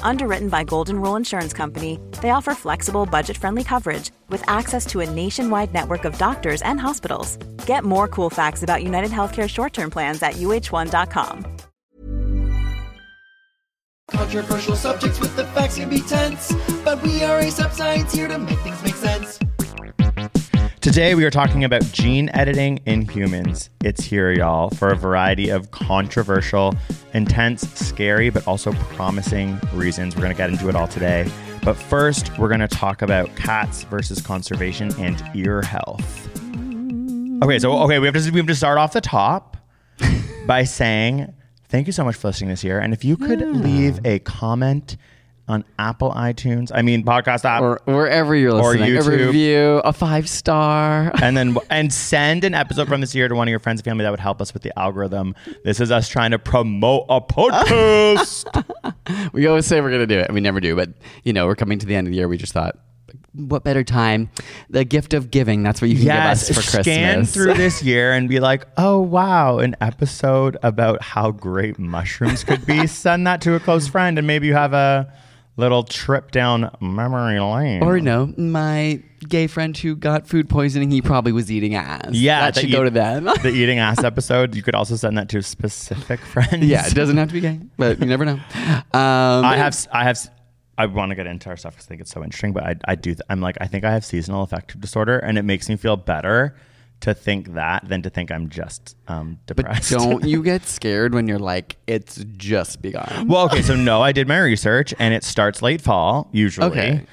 Underwritten by Golden Rule Insurance Company, they offer flexible, budget friendly coverage with access to a nationwide network of doctors and hospitals. Get more cool facts about United Healthcare short term plans at uh1.com. Controversial subjects with the facts can be tense, but we are AsapSCIENCE here to make things make sense. Today, we are talking about gene editing in humans. It's here, y'all, for a variety of controversial, intense, scary, but also promising reasons. We're going to get into it all today. But first, we're going to talk about cats versus conservation and ear health. Okay, so okay, we have to we have to start off the top by saying thank you so much for listening this year. And if you could leave a comment on Apple iTunes, I mean podcast app, or wherever you're Or listening. A YouTube. review, a five star. and then and send an episode from this year to one of your friends and family that would help us with the algorithm. This is us trying to promote a podcast. we always say we're gonna do it, and we never do. But you know, we're coming to the end of the year. We just thought, what better time? The gift of giving. That's what you can yes, give us for scan Christmas. Scan through this year and be like, oh wow, an episode about how great mushrooms could be. Send that to a close friend, and maybe you have a little trip down memory lane. Or no, my gay friend who got food poisoning, he probably was eating ass. Yeah, that should go to them. the eating ass episode. You could also send that to specific friends. yeah, it doesn't have to be gay, but you never know. Um, I have, I have, I want to get into our stuff because I think it's so interesting. But I, I do, I'm like, I think I have seasonal affective disorder, and it makes me feel better to think that than to think I'm just um, But depressed. don't you get scared when you're like, it's just begun. well, okay, so no, I did my research, and it starts late fall usually. Okay.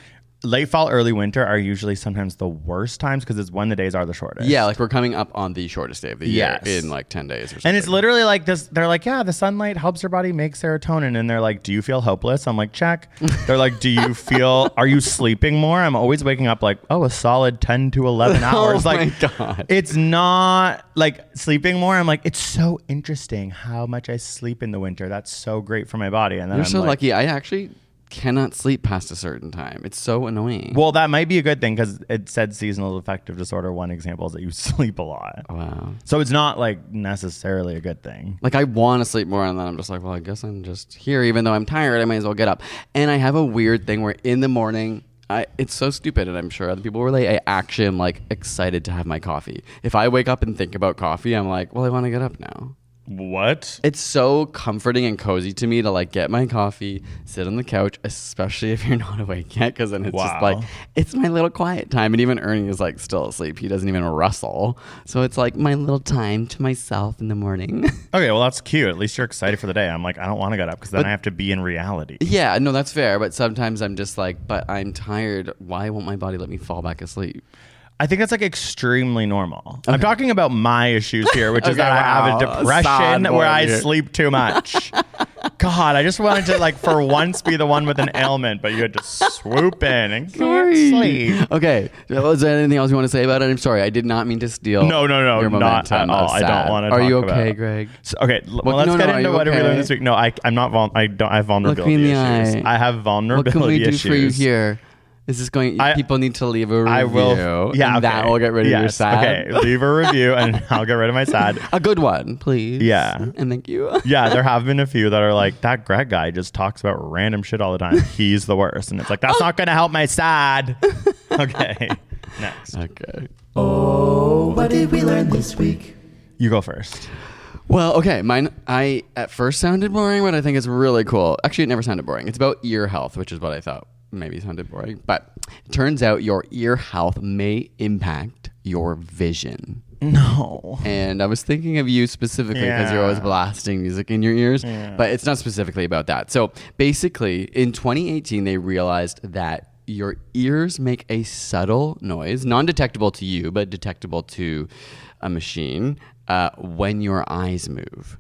Late fall, early winter are usually sometimes the worst times because it's when the days are the shortest. Yeah, like we're coming up on the shortest day of the year Yes. in like 10 days or something. And it's literally like this. They're like, yeah, the sunlight helps your body make serotonin. And they're like, do you feel hopeless? I'm like, check. They're like, do you feel, are you sleeping more? I'm always waking up like, oh, a solid 10 to 11 hours. Oh like, my God. it's not like sleeping more. I'm like, it's so interesting how much I sleep in the winter. That's so great for my body. And then You're I'm so like, lucky. I actually cannot sleep past a certain time. It's so annoying. Well, that might be a good thing because it said seasonal affective disorder. One example is that you sleep a lot. Oh, wow. So it's not like necessarily a good thing. Like I want to sleep more, and then I'm just like, well, I guess I'm just here. Even though I'm tired, I might as well get up. And I have a weird thing where in the morning, I it's so stupid, and I'm sure other people relate. I actually am like excited to have my coffee. If I wake up and think about coffee, I'm like, well, I want to get up now. What? It's so comforting and cozy to me to like get my coffee, sit on the couch, especially if you're not awake yet, because then it's just like it's my little quiet time. And even Ernie is like still asleep; he doesn't even rustle. So it's like my little time to myself in the morning. Okay, well that's cute. At least you're excited for the day. I'm like, I don't want to get up because then I have to be in reality. yeah, no, that's fair. But sometimes I'm just like, but I'm tired. Why won't my body let me fall back asleep? I think that's like extremely normal. I'm talking about my issues here, which is Okay, that I have a oh, depression Sad where I here. sleep too much. God, I just wanted to like for once be the one with an ailment, but you had to swoop in and can't sleep. Okay. Was there anything else you want to say about it? I'm sorry. I did not mean to steal. No, no, no, your not at all. I don't wanna Are you okay, Greg? So, okay, l- well, let's no, get no, are into what we learned okay? this week. No, I, I'm not. Vul- I don't. I have vulnerability can we issues. eye? I have vulnerability. What can we do issues. for you here? Is this going? I- people need to leave a review. I will. Yeah, and that will get rid of your Yes, sad. Okay, leave a review and I'll get rid of my sad. A good one, please. Yeah. and thank you. Yeah, there have been a few that are like that. Greg guy just talks about random shit all the time. He's the worst, and it's like that's oh. not going to help my sad. Okay, next Okay. Oh, what did we learn this week? you go first. Well, okay. Mine, I at first sounded boring, but I think it's really cool. Actually, it never sounded boring. It's about ear health, which is what I thought maybe it sounded boring. But it turns out your ear health may impact your vision. No. And I was thinking of you specifically because you're always blasting music in your ears, but it's not specifically about that. So basically, in 2018, they realized that your ears make a subtle noise, non detectable to you, but detectable to a machine uh, when your eyes move.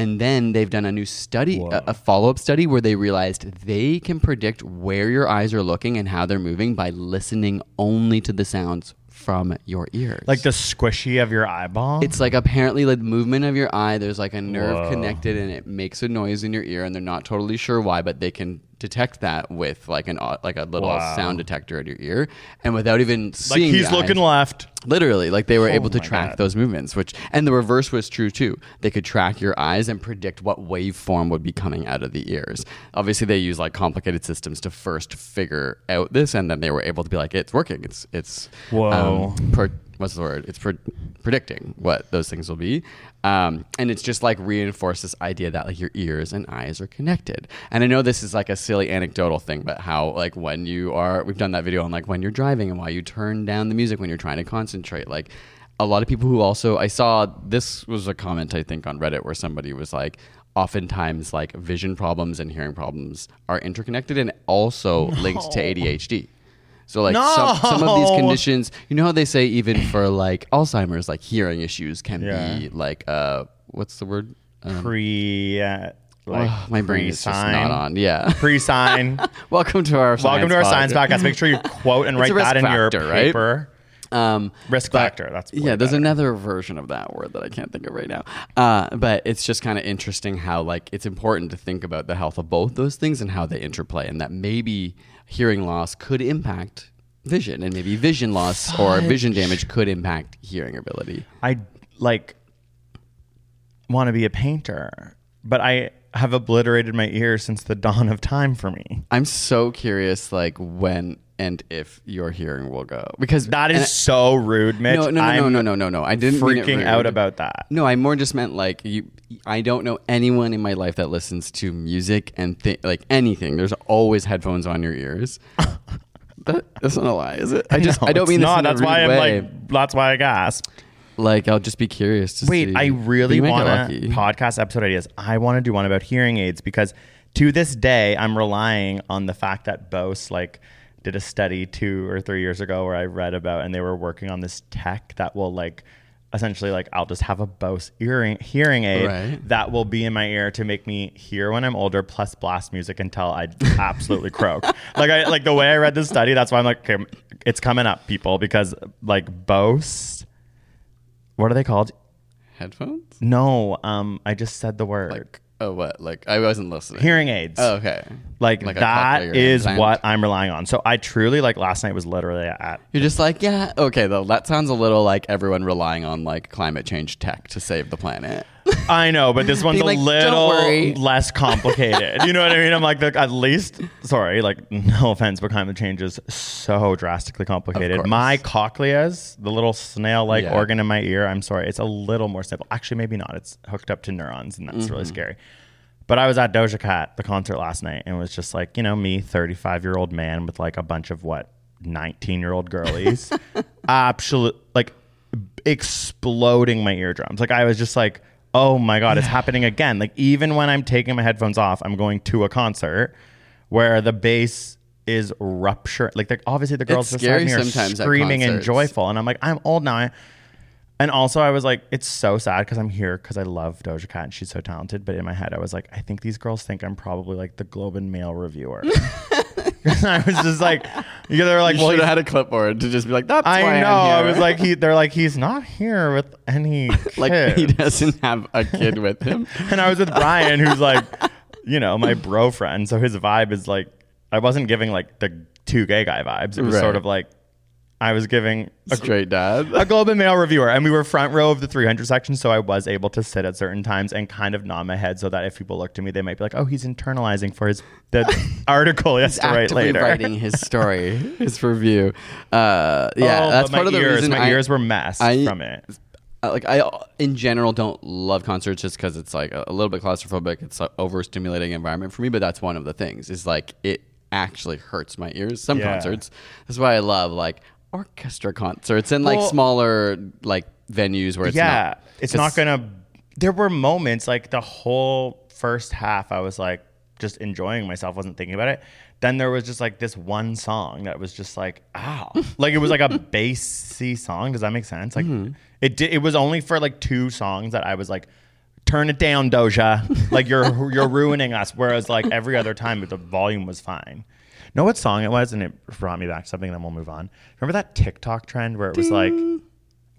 And then they've done a new study, a, a follow up study, where they realized they can predict where your eyes are looking and how they're moving by listening only to the sounds from your ears. Like the squishy of your eyeball. It's like apparently like the movement of your eye. There's like a nerve Whoa. connected, and it makes a noise in your ear, and they're not totally sure why, but they can detect that with like an like a little Wow. sound detector at your ear, and without even like seeing he's the looking eyes- left. Literally, like they were Oh able to track God. those movements, which and the reverse was true too. They could track your eyes and predict what waveform would be coming out of the ears. Obviously, they use like complicated systems to first figure out this, and then they were able to be like, "It's working. It's it's Whoa. um, per, what's the word? It's pre- predicting what those things will be, um, and it's just like reinforce this idea that like your ears and eyes are connected. And I know this is like a silly anecdotal thing, but how like when you are, we've done that video on like when you're driving and why you turn down the music when you're trying to concentrate, like. A lot of people who also I saw this was a comment I think on Reddit where somebody was like, oftentimes like vision problems and hearing problems are interconnected and also linked to ADHD. So like some, some of these conditions, you know how they say even for like Alzheimer's, like hearing issues can Yeah. be like uh what's the word? Um, Pre, uh, like ugh, my brain is just not on. Yeah. Pre-sign. Welcome to our Welcome to our science podcast. podcast. Make sure you quote and write that in your paper. right? Um, Risk but- factor. That's yeah. There's better. another version of that word that I can't think of right now. Uh, but it's just kind of interesting how like it's important to think about the health of both those things and how they interplay, and that maybe hearing loss could impact vision, and maybe vision loss or vision damage could impact hearing ability. I like want to be a painter, but I have obliterated my ears since the dawn of time for me. I'm so curious, like when and if your hearing will go because That is and- so rude, Mitch. no, no, no, I'm no, no, no, no. I didn't mean it freaking out about that. No, I more just meant like you. I don't know anyone in my life that listens to music and like anything. There's always headphones on your ears. that, that's not a lie, is it? I just No, I don't mean this not. That's why I'm way. like. That's why I gasped. like I'll just be curious to Wait, see. I really you make it want podcast episode ideas. I want to do one about hearing aids because to this day, I'm relying on the fact that Bose like did a study two or three years ago where I read about, and they were working on this tech that will like essentially like I'll just have a Bose earring hearing aid Right. that will be in my ear to make me hear when I'm older, plus blast music until I absolutely croak. Like I like the way I read this study. That's why I'm like, okay, it's coming up, people, because like Bose. What are they called? headphones. No, um, I just said the word. Like oh what? Like I wasn't listening. hearing aids. Oh, okay. Like, Like that is implant. what I'm relying on. So I truly like last night was literally at You're just like yeah okay though that sounds a little like everyone relying on like climate change tech to save the planet. I know, but this one's Being a "Don't little less complicated. you know what I mean? I'm like, the, at least, sorry, like, no offense, but climate change is so drastically complicated. course. My cochleas, the little snail like Yeah. organ in my ear, I'm sorry, it's a little more simple. Actually, maybe not. It's hooked up to neurons, and that's Mm-hmm. really scary. But I was at Doja Cat, the concert last night, and it was just like, you know, me, 35 year old man with like a bunch of what, 19 year old girlies. Absolute, like, exploding my eardrums. Like I was just like, oh my god, it's happening again. Like even when I'm taking my headphones off, I'm going to a concert where the bass is rupture. Like obviously the girls It's beside me are screaming and joyful, and I'm like, I'm old now. I- And also, I was like, it's so sad because I'm here because I love Doja Cat and she's so talented. But in my head, I was like, I think these girls think I'm probably like the Globe and Mail reviewer. I was just like, yeah, they're like, you well, should have had a clipboard to just be like that's why I I'm know. I was like, he. They're like, he's not here with any like he doesn't have a kid with him. And I was with Brian, who's like, you know, my bro friend. So his vibe is like, I wasn't giving like the two gay guy vibes. It was Right. sort of like I was giving a, Straight dad. a Globe and Mail reviewer, and we were front row of the 300 section, so I was able to sit at certain times and kind of nod my head so that if people looked at me, they might be like, "Oh, he's internalizing for his the article he has to write later." writing his story, his review. Uh, yeah, Oh, that's part of the ears, reason my I- ears were messed I- from it. like I in general don't love concerts just because it's like a, a little bit claustrophobic. It's an overstimulating environment for me, but that's one of the things. Is like it actually hurts my ears. Some Yeah. concerts. That's why I love like orchestra concerts and like Well- smaller like venues where it's yeah, not. it's not gonna. There were moments like the whole first half, I was like just enjoying myself, wasn't thinking about it. Then there was just like this one song that was just like, ow, like it was like a bassy song. Does that make sense? Like mm-hmm. it did. It was only for like two songs that I was like. Turn it down, Doja. Like you're you're ruining us. Whereas like every other time, the volume was fine. Know what song it was, and it brought me back to something. Then we'll move on. Remember that TikTok trend where it was like,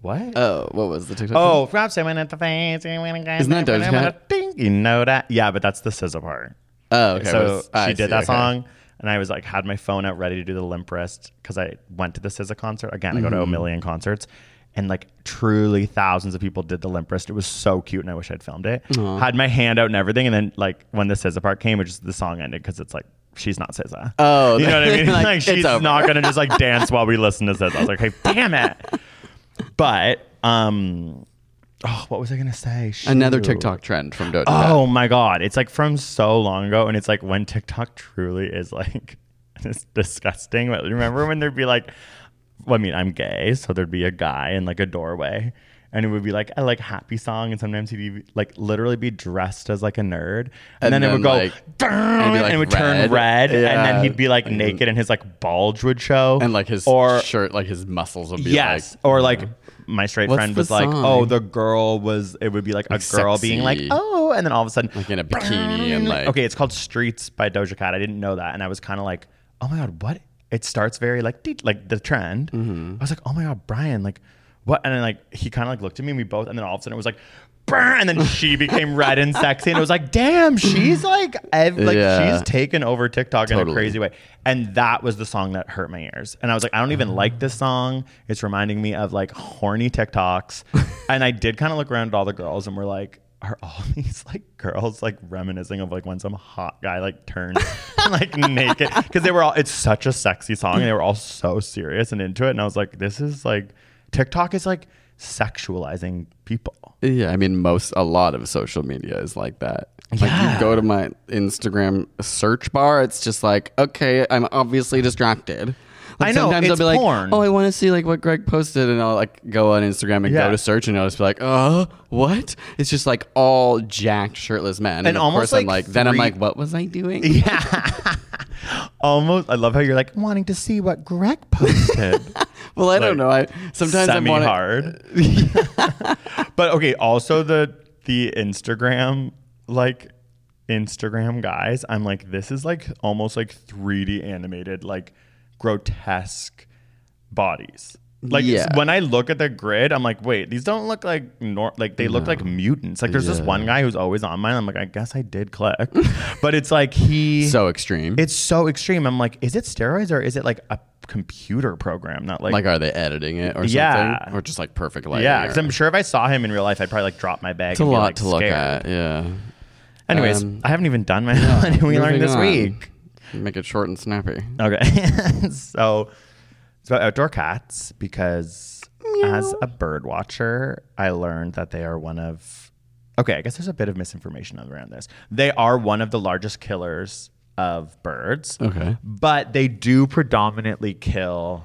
what? Oh, what was the TikTok? Oh, from someone at the face. Isn't that Doja Cat? You know that? Yeah, but that's the SZA part. Oh, okay. so was- I she did see, that okay. song, and I was like, had my phone out ready to do the limp wrist because I went to the SZA concert. Again, I go to Mm-hmm. a million concerts. And like truly thousands of people did the limp wrist. It was so cute, and I wish I'd filmed it. Had my hand out and everything, and then like when the SZA part came, it just the song ended because it's like she's not SZA. Oh, you know what I mean? like, like, she's not gonna just like dance while we listen to SZA. I was like, hey, damn it. But um, oh, what was I gonna say? Another TikTok trend from Doja. Oh my god, it's like from so long ago, and it's like when TikTok truly is like it's disgusting. But remember when there'd be like, well, I mean, I'm gay, so there'd be a guy in like a doorway. And it would be like a like happy song, and sometimes he'd be like literally be dressed as like a nerd, and, And then, it would go, like- and, like, it would turn red. red, and then he'd be like And- naked, and his like bulge would show, and like his or shirt, like his muscles would be yes, like, or like my straight What's friend was like, oh, the girl was. It would be like, Like a girl being like, oh, and then all of a sudden, Like in a bikini and, like- okay, it's called Streets by Doja Cat. I didn't know that, and I was kind of like, oh my god, what? It starts very like like the trend. Mm-hmm. I was like, oh my god, Brian, like what? And then like he kind of like looked at me, and we both, and then all of a sudden it was like. And then she became red and sexy, and it was like, "Damn, she's like, ev- like Yeah. she's taken over TikTok in a crazy way." And that was the song that hurt my ears. And I was like, I don't even mm. like this song. It's reminding me of like horny TikToks. and I did kind of look around at all the girls, and we're like, are all these like girls like reminiscing of like when some hot guy like turned like naked because they were all it's such a sexy song and they were all so serious and into it and I was like this is like TikTok is like sexualizing people Yeah, I mean, most a lot of social media is like that. Like Yeah. you go to my Instagram search bar, it's just like, okay, I'm obviously distracted. Like I know, sometimes I'll be like, porn. oh, I want to see like what Greg posted, and I'll like go on Instagram and Yeah. go to search, and I'll just be like, uh, what? It's just like all jacked, shirtless men, and, And of almost, course I'm like, like, then I'm like, what was I doing? yeah almost I love how you're like wanting to see what Greg posted Well, I don't know. I sometimes I'm wanting- hard. but okay, also the the Instagram like Instagram guys, I'm like this is like almost like 3D animated like grotesque bodies. Like Yeah. when I look at the grid, I'm like, wait, these don't look like nor- like they look like mutants. Like there's this one guy who's always on mine. I'm like, I guess I did click, but it's like he So extreme. it's so extreme. I'm like, is it steroids or is it like a computer program? Not like, like, are they editing it or something? Yeah. Or just like perfect lighting? yeah. or- Because I'm sure if I saw him in real life, I'd probably like drop my bag. it's a lot like, to look scared. at. Yeah. Anyways, Um, I haven't even done my did we learned this on. week. Make it short and snappy. Okay, so it's about outdoor cats because as a bird watcher, I learned that they are one of. Okay, I guess there's a bit of misinformation around this. They are one of the largest killers of birds. Okay. but they do predominantly kill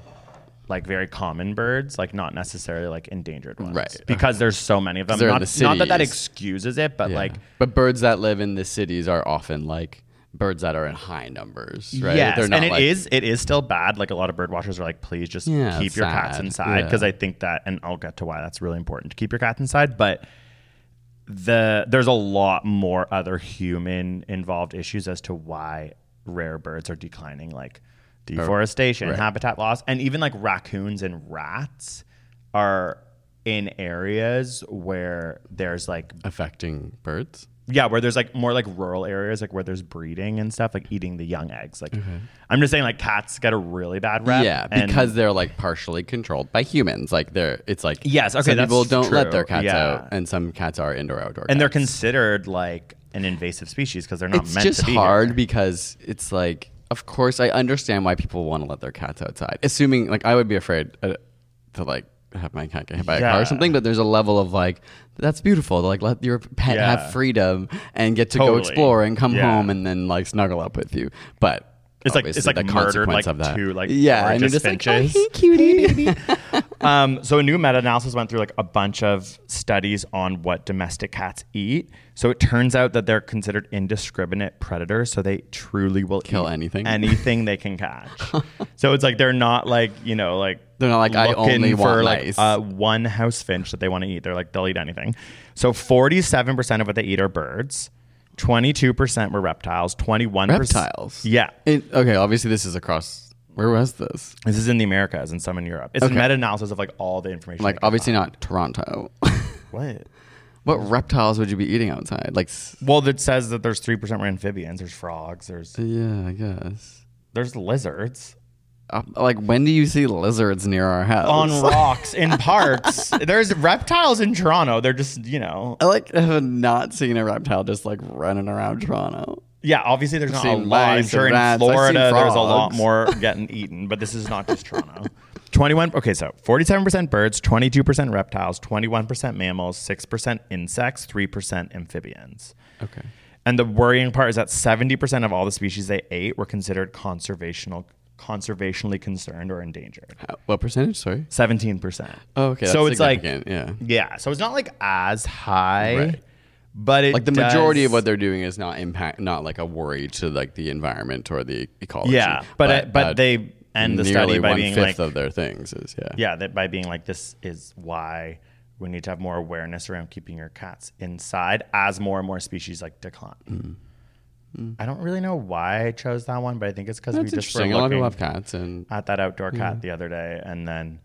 like very common birds, like not necessarily like endangered ones, Right. Because there's so many of them. they're in Not, the not that that excuses it, but Yeah. like but birds that live in the cities are often like birds that are in high numbers, right? Yes, They're not and it like, is it is still bad. Like a lot of bird watchers are like, please just Yeah, keep your cats inside because Yeah. I think that, and I'll get to why that's really important to keep your cats inside. But the there's a lot more other human involved issues as to why rare birds are declining, like deforestation, right. habitat loss, and even like raccoons and rats are in areas where there's like affecting birds. Yeah, where there's like more like rural areas, like where there's breeding and stuff, like eating the young eggs. Like, I'm just saying, like cats get a really bad rep. yeah, because they're like partially controlled by humans. Like they're, it's like Yes, okay, some people don't let their cats Yeah. out, and some cats are indoor outdoor. and they're considered like an invasive species because they're not it's meant just to be hard here. because it's like, of course, I understand why people want to let their cats outside. Assuming like I would be afraid uh, to like have my cat get hit by a car or something, but there's a level of like that's beautiful like let your pet Yeah. have freedom and get to go explore and come Yeah. home and then like snuggle up with you. But It's like- it's obviously like the murdered, like, of that. two, like, yeah, and you're gorgeous just like, oh, finches. hey, cutie. Um, so a new meta-analysis went through like a bunch of studies on what domestic cats eat. So it turns out that they're considered indiscriminate predators. So they truly will Kill eat anything? anything they can catch. so it's like they're not like you know like They're not like, I looking only for want like mice. uh, one house finch that they want to eat. They're like they'll eat anything. So forty-seven percent of what they eat are birds. Twenty-two percent were reptiles. Twenty-one Reptiles. Yeah. It- okay, obviously this is across. Where was this? This is in the Americas and some in Europe. It's Okay. a meta-analysis of like all the information. Like obviously not Toronto. What? what reptiles would you be eating outside? Like, Well, it says that there's three percent were amphibians. There's frogs. There's yeah, I guess. there's lizards Uh, like, when do you see lizards near our house? on rocks in parks. There's reptiles in Toronto. They're just you know. I like have not seen a reptile just like running around Toronto. Yeah, obviously there's not a seen lot. I'm sure in rats. Florida there's a lot more getting eaten, but this is not just Toronto. 21 Okay, so 47% birds, 22% reptiles, 21% mammals, 6% insects, 3% amphibians. Okay. And the worrying part is that 70% of all the species they ate were considered conservational conservationally concerned or endangered. How, what percentage? Sorry. 17%. Oh, okay. so it's like yeah. yeah, so it's not like as high, Right. but it Like the majority of what they're doing is not impact, not like a worry to like the environment or the ecology. Yeah, but it- but uh, they end the study by being like- of their things is yeah. yeah, that by being like this is why we need to have more awareness around keeping your cats inside as more and more species like decline. I don't really know why I chose that one, but I think it's because we just were interesting. A lot of looking people cats, and at that outdoor cat the other day, and then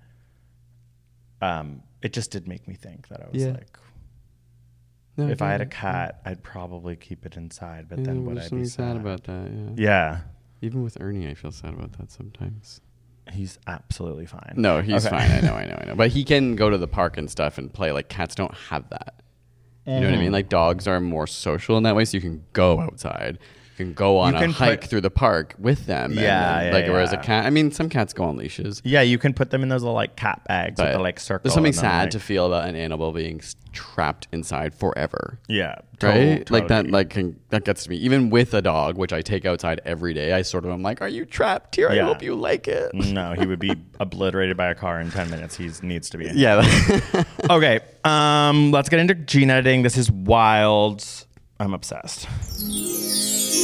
um, it just did make me think that I was Yeah. like, No, if I had a cat, I'd probably keep it inside, but Yeah, then would I be sad? sad about that? Yeah. Yeah, Even with Ernie, I feel sad about that sometimes. he's absolutely fine. No, he's Okay. fine. I know, I know, I know. But he can go to the park and stuff and play. Like cats don't have that. You know what I mean? Mm-hmm. Like dogs are more social in that way, so you can go outside. You can go on You a hike put- through the park with them. Yeah, then, yeah, like whereas a cat, I mean, some cats go on leashes. Yeah, you can put them in those little like cat bags with the like circle. there's something sad like- to feel about an animal being trapped inside forever. Yeah, Right, to- like that, like can, that gets to me. Even with a dog, which I take outside every day, I sort of am like, "Are you trapped here? I hope you like it." no, he would be obliterated by a car in ten minutes. He needs to be. In. yeah, Okay. Um. Let's get into gene editing. This is wild. I'm obsessed.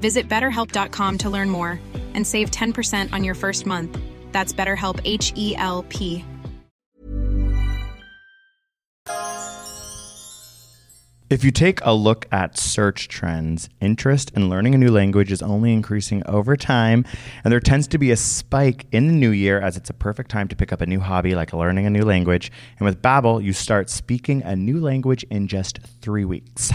Visit betterhelp.com to learn more and save 10% on your first month. That's BetterHelp, H E L P. If you take a look at search trends, interest in learning a new language is only increasing over time, and there tends to be a spike in the new year as it's a perfect time to pick up a new hobby like learning a new language. And with Babbel, you start speaking a new language in just 3 weeks.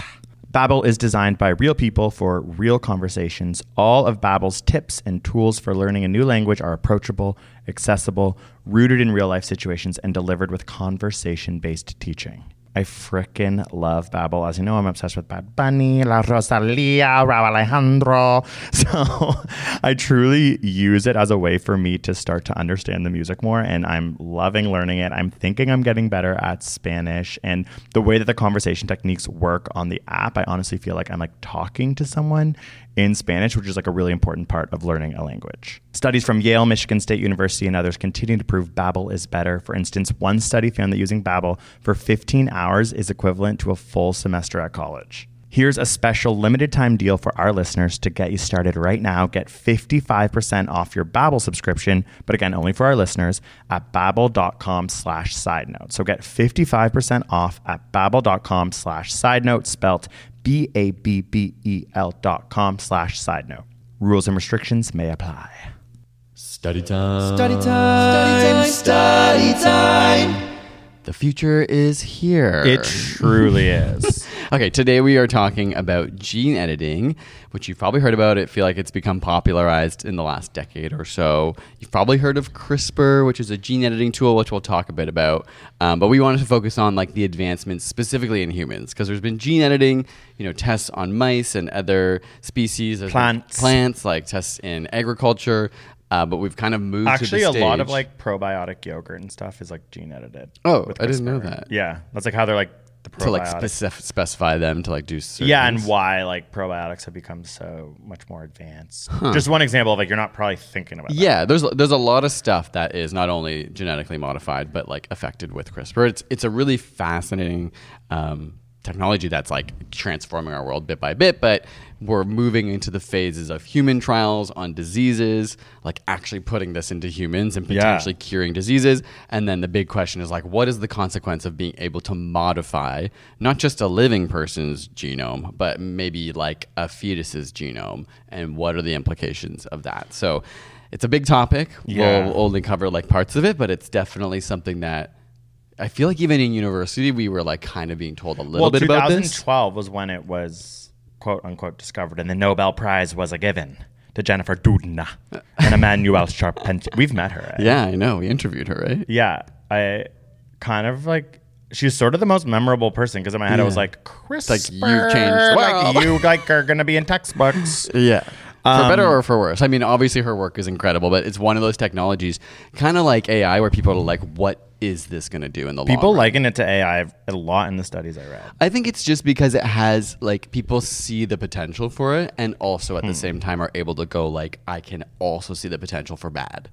Babbel is designed by real people for real conversations. All of Babbel's tips and tools for learning a new language are approachable, accessible, rooted in real life situations, and delivered with conversation based teaching. I freaking love Babbel. As you know, I'm obsessed with Bad Bunny, La Rosalia, Rauw Alejandro. So I truly use it as a way for me to start to understand the music more, and I'm loving learning it. I'm thinking I'm getting better at Spanish, and the way that the conversation techniques work on the app, I honestly feel like I'm like talking to someone in Spanish, which is like a really important part of learning a language. Studies from Yale, Michigan State University, and others continue to prove Babbel is better. For instance, one study found that using Babbel for 15 hours is equivalent to a full semester at college. Here's a special limited time deal for our listeners to get you started right now. Get 55% off your Babbel subscription, but again, only for our listeners at babbel.com slash side. So get 55% off at babbel.com slash side spelt B-A-B-B-E-L dot com slash side note. Rules and restrictions may apply. Study time. Study time. Study time. Study time. The future is here. It truly is. Okay, today we are talking about gene editing, which you've probably heard about. It feel like it's become popularized in the last decade or so. You've probably heard of CRISPR, which is a gene editing tool, which we'll talk a bit about. Um, but we wanted to focus on like the advancements specifically in humans, because there's been gene editing, you know, tests on mice and other species, There's Plants. plants like tests in agriculture. Uh, but we've kind of moved Actually, a the lot of like probiotic yogurt and stuff is like gene edited. Oh, I didn't know that. Yeah, that's like how they're like the to like specif- specify them to like do certain yeah, and why like probiotics have become so much more advanced. Just one example of like you're not probably thinking about. that. Yeah, there's there's a lot of stuff that is not only genetically modified but like affected with CRISPR. It's it's a really fascinating um, technology that's like transforming our world bit by bit. But we're moving into the phases of human trials on diseases, like actually putting this into humans and Yeah. potentially curing diseases. And then the big question is like, what is the consequence of being able to modify not just a living person's genome, but maybe like a fetus's genome, and what are the implications of that? So it's a big topic. Yeah. We'll only cover like parts of it, but it's definitely something that I feel like even in university we were like kind of being told a little Well, bit about this. 2012 was when it was quote unquote discovered, and the Nobel Prize was a given to Jennifer Doudna and Emmanuelle Charpentier. We've met her. Right? Yeah, I know. We interviewed her, right? Yeah, I kind of like. She's sort of the most memorable person because in my head I was like, CRISPR, like, you changed the world. like you like are gonna be in textbooks. Yeah. For better um, or for worse. I mean, obviously her work is incredible, but it's one of those technologies, kind of like AI, where people are like, "What is this going to do in the People long run?" liken it to AI a lot in the studies I read. I think it's just because it has like people see the potential for it, and also at Hmm. the same time are able to go like, I can also see the potential for bad,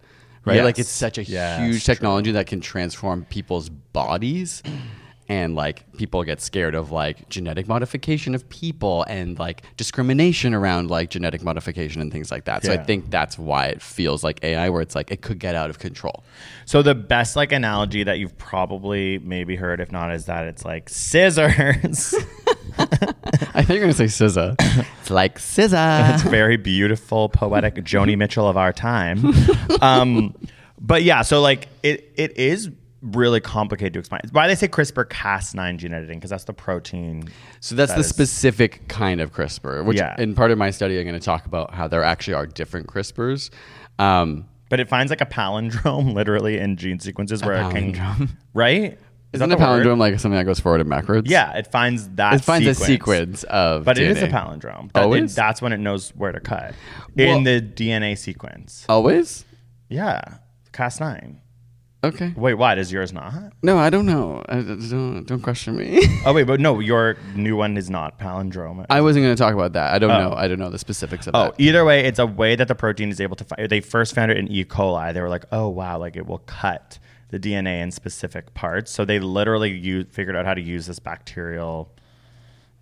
right? Like it's such a Yes, huge technology that can transform people's bodies. And like people get scared of like genetic modification of people and like discrimination around like genetic modification and things like that. So I think that's why it feels like AI, where it's like it could get out of control. So the best like analogy that you've probably maybe heard, if not, is that it's like scissors. I think you're gonna say SZA. it's like SZA. it's very beautiful, poetic Joni Mitchell of our time. Um, but yeah, so like it it is really complicated to explain. It's why they say CRISPR Cas9 gene editing because that's the protein. So that's that the is- specific kind of CRISPR, which Yeah. in part of my study, I'm going to talk about how there actually are different CRISPRs. Um, But it finds like a palindrome literally in gene sequences where it can palindrome. right. Is isn't that a the word? palindrome like something that goes forward and backwards? Yeah, it finds that. It finds sequence, a sequence of but it is a palindrome. That- it- Always? that's when it knows where to cut Well- in the DNA sequence. Always? Yeah, Cas9. Okay. Wait, why does yours not? No, I don't know. I, don't, don't question me. Oh wait, but no, your new one is not palindrome. I wasn't going to talk about that. I don't oh. know. I don't know the specifics of it. Oh, that. either way, it's a way that the protein is able to find. They first found it in E. coli. They were like, oh wow, like it will cut the DNA in specific parts. So they literally used, figured out how to use this bacterial,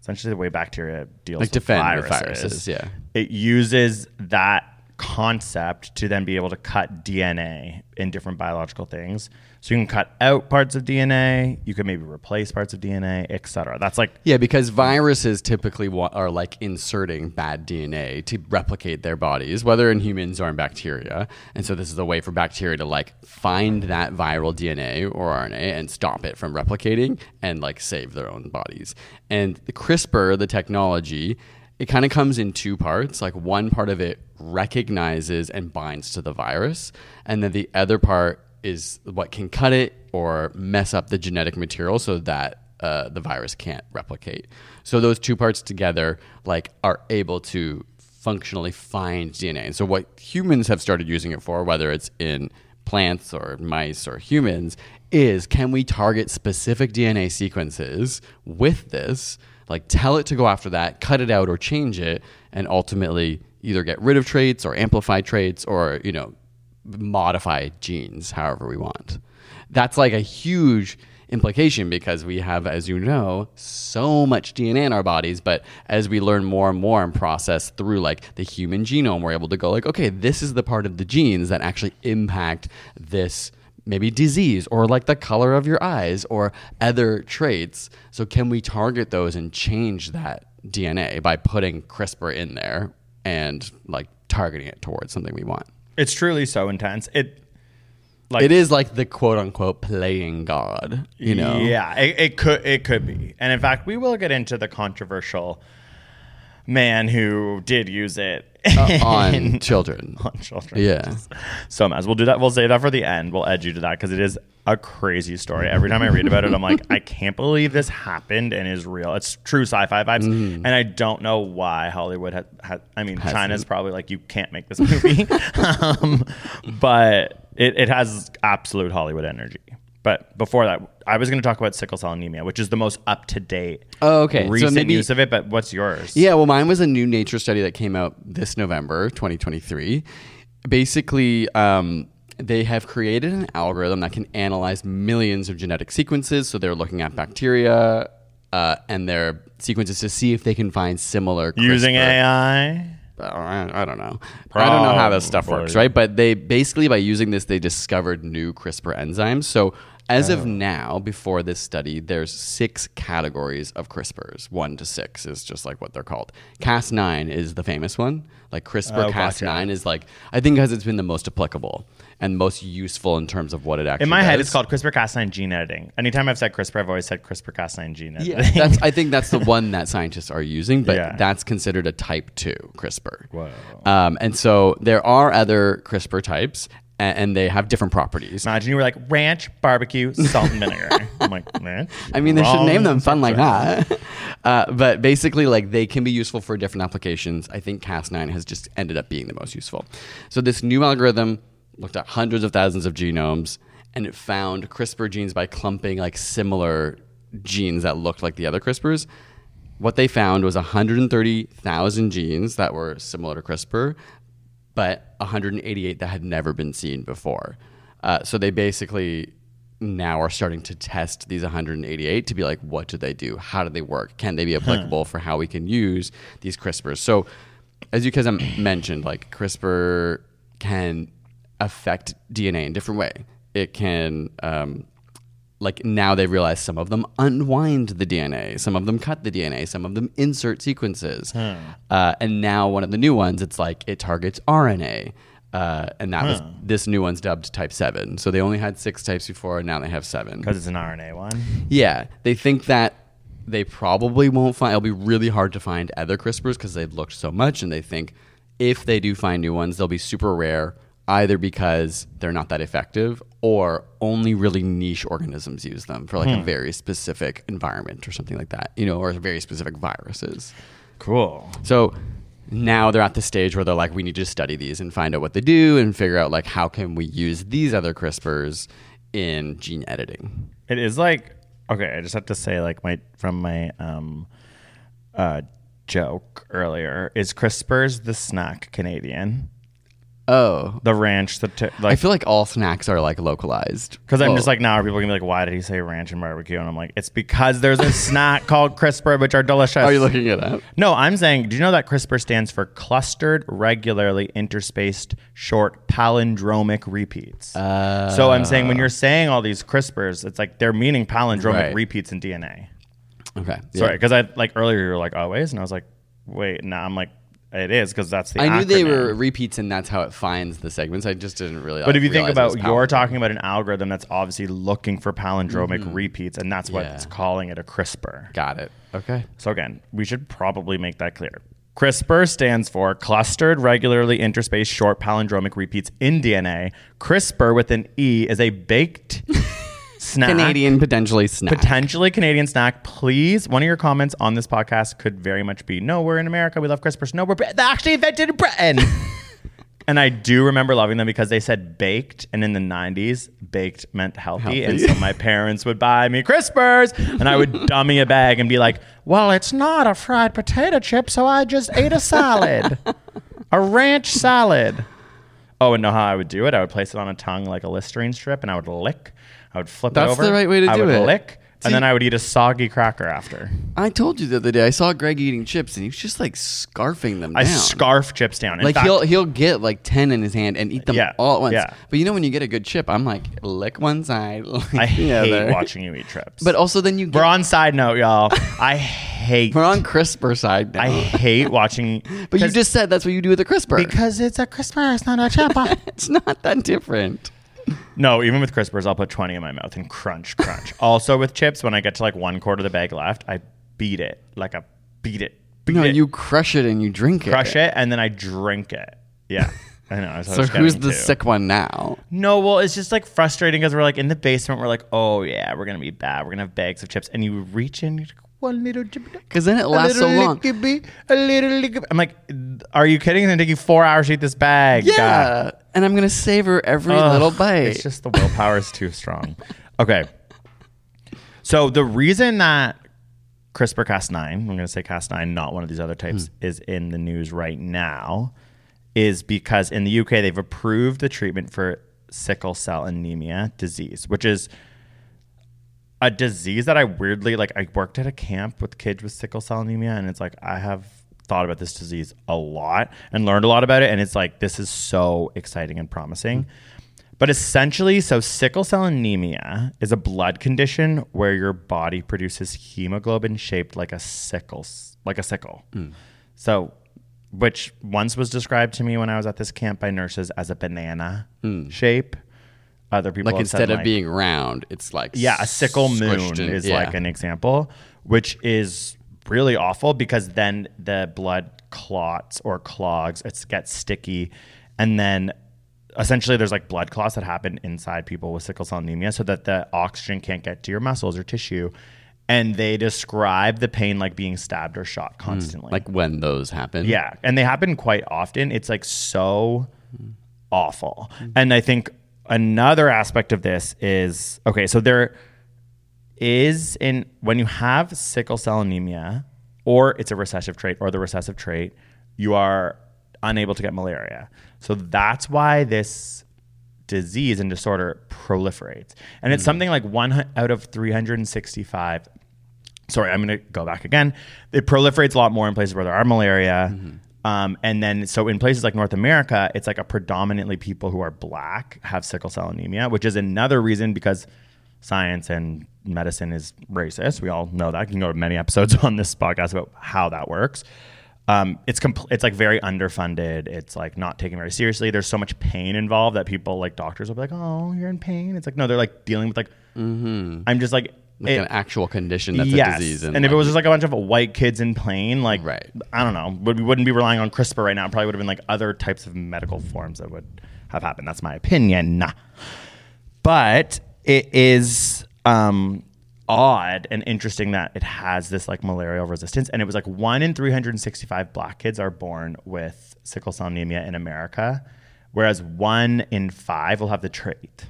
essentially the way bacteria deals Like with viruses. viruses, yeah. it uses that concept to then be able to cut DNA in different biological things. So you can cut out parts of DNA, you can maybe replace parts of DNA, etc. That's like Yeah, because viruses typically wa- are like inserting bad DNA to replicate their bodies, whether in humans or in bacteria. And so this is a way for bacteria to like find that viral DNA or RNA and stop it from replicating and like save their own bodies. And the CRISPR, the technology, it kind of comes in two parts. Like one part of it recognizes and binds to the virus, and then the other part is what can cut it or mess up the genetic material so that uh, the virus can't replicate. So those two parts together, like, are able to functionally find DNA. And so what humans have started using it for, whether it's in plants or mice or humans, is can we target specific DNA sequences with this? Like, tell it to go after that, cut it out or change it, and ultimately either get rid of traits or amplify traits or you know modify genes however we want. That's like a huge implication because we have, as you know, so much DNA in our bodies. But as we learn more and more and process through like the human genome, we're able to go like, okay, this is the part of the genes that actually impact this maybe disease or like the color of your eyes or other traits. So can we target those and change that DNA by putting CRISPR in there and like targeting it towards something we want? it's truly so intense. It like it is like the quote unquote playing God, you know? Yeah, it, it could it could be, and in fact, we will get into the controversial man who did use it Uh, on children. on children. Yeah. so mad. We'll do that. We'll save that for the end. We'll edge you to that because it is a crazy story. Every time I read about it, I'm like, I can't believe this happened and is real. It's true sci-fi vibes, and I don't know why Hollywood had. had I mean, China's probably like, you can't make this movie, um, but it, it has absolute Hollywood energy. But before that, I was going to talk about sickle cell anemia, which is the most up to date. Oh, okay. So Recent maybe- use of it, but what's yours? Yeah, well, mine was a new Nature study that came out this November, 2023. Basically, um, they have created an algorithm that can analyze millions of genetic sequences. So they're looking at bacteria uh, and their sequences to see if they can find similar using AI. I I don't know. I don't know how this stuff works, right? But they basically, by using this, they discovered new CRISPR enzymes. So as Oh. of now, before this study, there's six categories of CRISPRs. One to six is just like what they're called. Cas9 is the famous one. Like CRISPR Oh. Cas9 is like, I think because it's been the most applicable and most useful in terms of what it actually In my head, does. it's called CRISPR-Cas9 gene editing. Anytime I've said CRISPR, I've always said CRISPR-Cas9 gene editing. Yeah, that's, I think that's the one that scientists are using, but Yeah. that's considered a type 2 CRISPR. Whoa. Um, and so there are other CRISPR types, and they have different properties. Imagine you were like ranch, barbecue, salt and vinegar. I'm like, man. I mean, they should name them fun like that. Uh, but basically, like they can be useful for different applications. I think Cas9 has just ended up being the most useful. So this new algorithm looked at hundreds of thousands of genomes, and it found CRISPR genes by clumping like similar genes that looked like the other CRISPRs. What they found was 130,000 genes that were similar to CRISPR, but 188 that had never been seen before. Uh, so they basically now are starting to test these 188 to be like, what do they do? How do they work? Can they be applicable for how we can use these CRISPRs? So, as you guys have mentioned, like CRISPR can affect DNA in different way. It can um, like now they realize some of them unwind the DNA, some of them cut the DNA, some of them insert sequences, uh, and now one of the new ones, it's like it targets RNA, uh, and that was this new one's dubbed Type Seven. So they only had six types before, and now they have seven. Because it's an RNA one. Yeah, they think that they probably won't find. It'll be really hard to find other CRISPRs because they've looked so much, and they think if they do find new ones, they'll be super rare, either because they're not that effective or only really niche organisms use them for like a very specific environment or something like that, you know, or very specific viruses. Cool. So now they're at the stage where they're like, we need to study these and find out what they do and figure out like how can we use these other CRISPRs in gene editing. It is like okay. I just have to say, like my from my um, uh, joke earlier is CRISPR's the snack Canadian. Oh, The ranch, the t- I like, feel like all snacks are like localized. because I'm Oh. just like now are people are gonna be like, why did he say ranch and barbecue? And I'm like, it's because there's a snack called CRISPR, which are delicious. Are you looking it up? No, I'm saying, do you know that CRISPR stands for clustered, regularly interspaced, short palindromic repeats? so I'm saying when you're saying all these CRISPRs, it's like they're meaning palindromic Right. repeats in DNA. Okay. Sorry, yeah. because I like earlier you were like always, and I was like, wait, now I'm like, it is because that's the. I knew they acronym. were repeats, and that's how it finds the segments. I just didn't really. But if you think realize it about, you're talking about an algorithm that's obviously looking for palindromic repeats, and that's what Mm-hmm. Yeah. it's calling it a CRISPR. got it. Okay. So again, we should probably make that clear. CRISPR stands for clustered, regularly interspaced, short palindromic repeats in DNA. CRISPR with an E is a baked snack. Canadian potentially snack. Potentially Canadian snack. Please, one of your comments on this podcast could very much be, "No, we're in America. We love Crispers. No, we're Brit- actually invented in Britain." and I do remember loving them because they said baked, and in the '90s, baked meant healthy, and so my parents would buy me Crispers, and I would dummy a bag and be like, "Well, it's not a fried potato chip, so I just ate a salad, a ranch salad." Oh, and know how I would do it? I would place it on a tongue like a Listerine strip, and I would lick. I would flip That's it over. That's the right way to I do would it. lick, See- and then I would eat a soggy cracker after. I told you the other day. I saw Greg eating chips, and he was just like scarfing them I down. scarf chips down. In like fact, he'll he'll get like ten in his hand and eat them Yeah, all at once. yeah. But you know when you get a good chip, I'm like lick one side. lick I hate other. watching you eat chips. But also then you get, we're on side note, y'all. I hate. we're on CRISPR side now. I hate watching. but you just said that's what you do with a Crisper. because it's a Crisper, it's not a chip. it's not that different. No, even with Crispers, I'll put twenty in my mouth and crunch, crunch. also with chips, when I get to like one quarter of the bag left, I beat it like a beat it. Beat No, it, you crush it and you drink it. crush it, and then I drink it. Yeah. I know. I So who's the to. sick one now? No, well, it's just like frustrating because we're like in the basement. We're like, oh yeah, we're gonna be bad. We're gonna have bags of chips, and you reach in, one little chip. Because then it a lasts so little long. licky bit, a little licky bit. I'm like, are you kidding? It's gonna take you four hours to eat this bag. God. Yeah, and I'm gonna savor every Ugh, little bite. It's just the willpower is too strong. Okay. So the reason that CRISPR Cas9, I'm going to say Cas9, not one of these other types, Hmm. is in the news right now is because in the UK they've approved the treatment for sickle cell anemia disease, which is a disease that I weirdly like. I worked at a camp with kids with sickle cell anemia, and it's like I have thought about this disease a lot and learned a lot about it. And it's like this is so exciting and promising. Mm-hmm. But essentially, so sickle cell anemia is a blood condition where your body produces hemoglobin shaped like a sickle, like a sickle. Mm. So, which once was described to me when I was at this camp by nurses as a banana mm. shape. Other people like have said, instead of like- being round, it's like yeah, a sickle moon in- is yeah. like an example, which is really awful because then the blood clots or clogs, it gets sticky, and then essentially there's like blood clots that happen inside people with sickle cell anemia, so that the oxygen can't get to your muscles or tissue, and they describe the pain like being stabbed or shot hmm. constantly. like when those happen. Yeah, and they happen quite often. It's like so hmm. awful. And I think another aspect of this is okay, so there is in when you have sickle cell anemia or it's a recessive trait or the recessive trait, you are unable to get malaria. So that's why this disease and disorder proliferates. And it's mm-hmm. something like one out of 365 sorry, I'm going to go back again. It proliferates a lot more in places where there are malaria. Mm-hmm. Um, and then, so in places like North America, it's like a predominantly people who are black have sickle cell anemia, which is another reason because science and medicine is racist. We all know that. You can go to many episodes on this podcast about how that works. Um, it's compl- it's like very underfunded. It's like not taken very seriously. There's so much pain involved that people like doctors will be like, "Oh, you're in pain." It's like no, they're like dealing with like. mm-hmm. I'm just like like it- an actual condition that's yes. a disease. And, if it was just like a bunch of white kids in pain, like Right. I don't know, but we wouldn't be relying on CRISPR right now. It probably would have been like other types of medical forms that would have happened. That's my opinion. But it is um, odd and interesting that it has this like malarial resistance. And it was like one in 365 black kids are born with sickle cell anemia in America, whereas one in five will have the trait.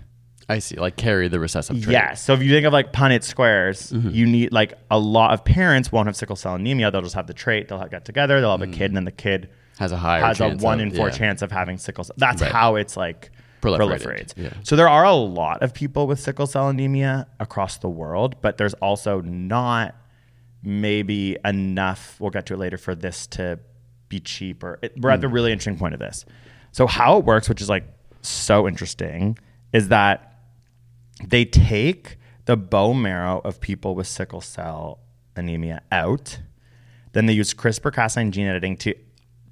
I see, like carry the recessive trait. Yes. So if you think of like Punnett squares, mm-hmm. you need like a lot of parents won't have sickle cell anemia. They'll just have the trait. They'll have, get together. They'll have a mm. kid, and then the kid Has a higher has a chance one of- in four yeah. chance of having sickle cell. That's Right. how it's like Proliferated, proliferates. yeah. So there are a lot of people with sickle cell anemia across the world, but there's also not maybe enough. We'll get to it later for this to be cheaper. It, we're at the mm. really interesting point of this. So how it works, which is like so interesting, is that they take the bone marrow of people with sickle cell anemia out. Then they use CRISPR-Cas9 gene editing to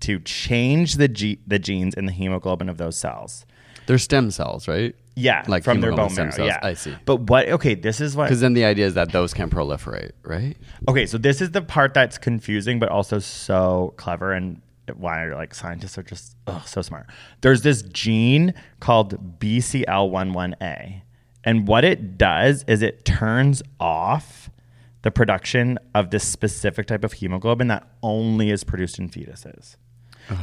to change the ge- the genes in the hemoglobin of those cells. They're stem cells, right? Yeah, Like from their bone marrow. cells. Yeah, I see. But what? Okay, this is what. Because then the idea is that those can proliferate, right? Okay, so this is the part that's confusing, but also so clever, and why like scientists are just ugh, so smart. There's this gene called BCL11A, and what it does is it turns off the production of this specific type of hemoglobin that only is produced in fetuses.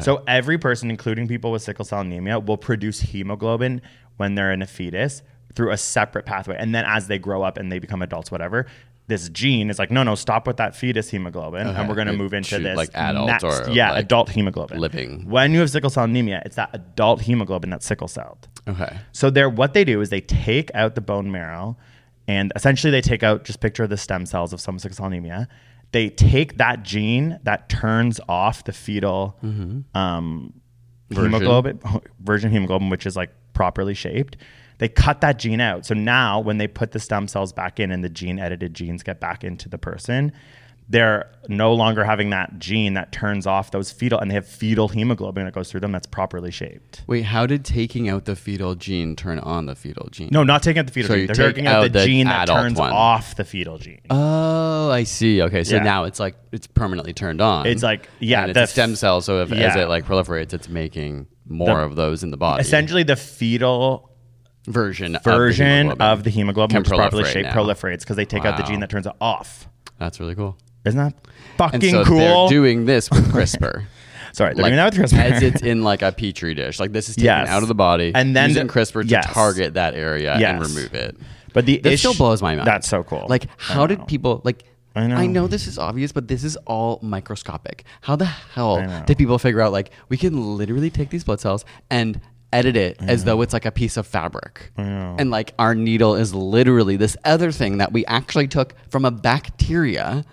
So every person, including people with sickle cell anemia, will produce hemoglobin when they're in a fetus through a separate pathway. And then as they grow up and they become adults, whatever, this gene is like, no, no, stop with that fetus hemoglobin, and we're going to move into this like, adult next- or, yeah, like, adult hemoglobin. living. When you have sickle cell anemia, it's that adult hemoglobin that's sickle celled. Okay. So they're what they do is they take out the bone marrow, and essentially they take out just picture the stem cells of some sickle cell anemia. They take that gene that turns off the fetal um, Version. hemoglobin version hemoglobin, which is like properly shaped. They cut that gene out. So now when they put the stem cells back in and the gene edited genes get back into the person, they're no longer having that gene that turns off those fetal and they have fetal hemoglobin that goes through them that's properly shaped. Wait, how did taking out the fetal gene turn on the fetal gene? No, not taking out the fetal So gene. They're taking out, out the, the gene that turns one. off the fetal gene. Oh, I see. Okay, so Yeah. now it's like it's permanently turned on. It's like- yeah, and it's the a stem cell. So if, as it like proliferates, it's making more The- of those in the body. Essentially, the fetal version version of of the hemoglobin, which is properly shaped, now. proliferates because they take out the gene that turns it off. That's really cool. Isn't that fucking And so cool? they're doing this with CRISPR. Sorry, they're like, doing that with CRISPR. as it's in like a petri dish. Like this is taken Yes. out of the body, And then using the- CRISPR to yes. target that area and remove it. But the That ish- still blows my mind. That's so cool. Like, how did people like? I know. this is obvious, but this is all microscopic. How the hell did people figure out like we can literally take these blood cells and edit it as though it's like a piece of fabric, and like our needle is literally this other thing that we actually took from a bacteria.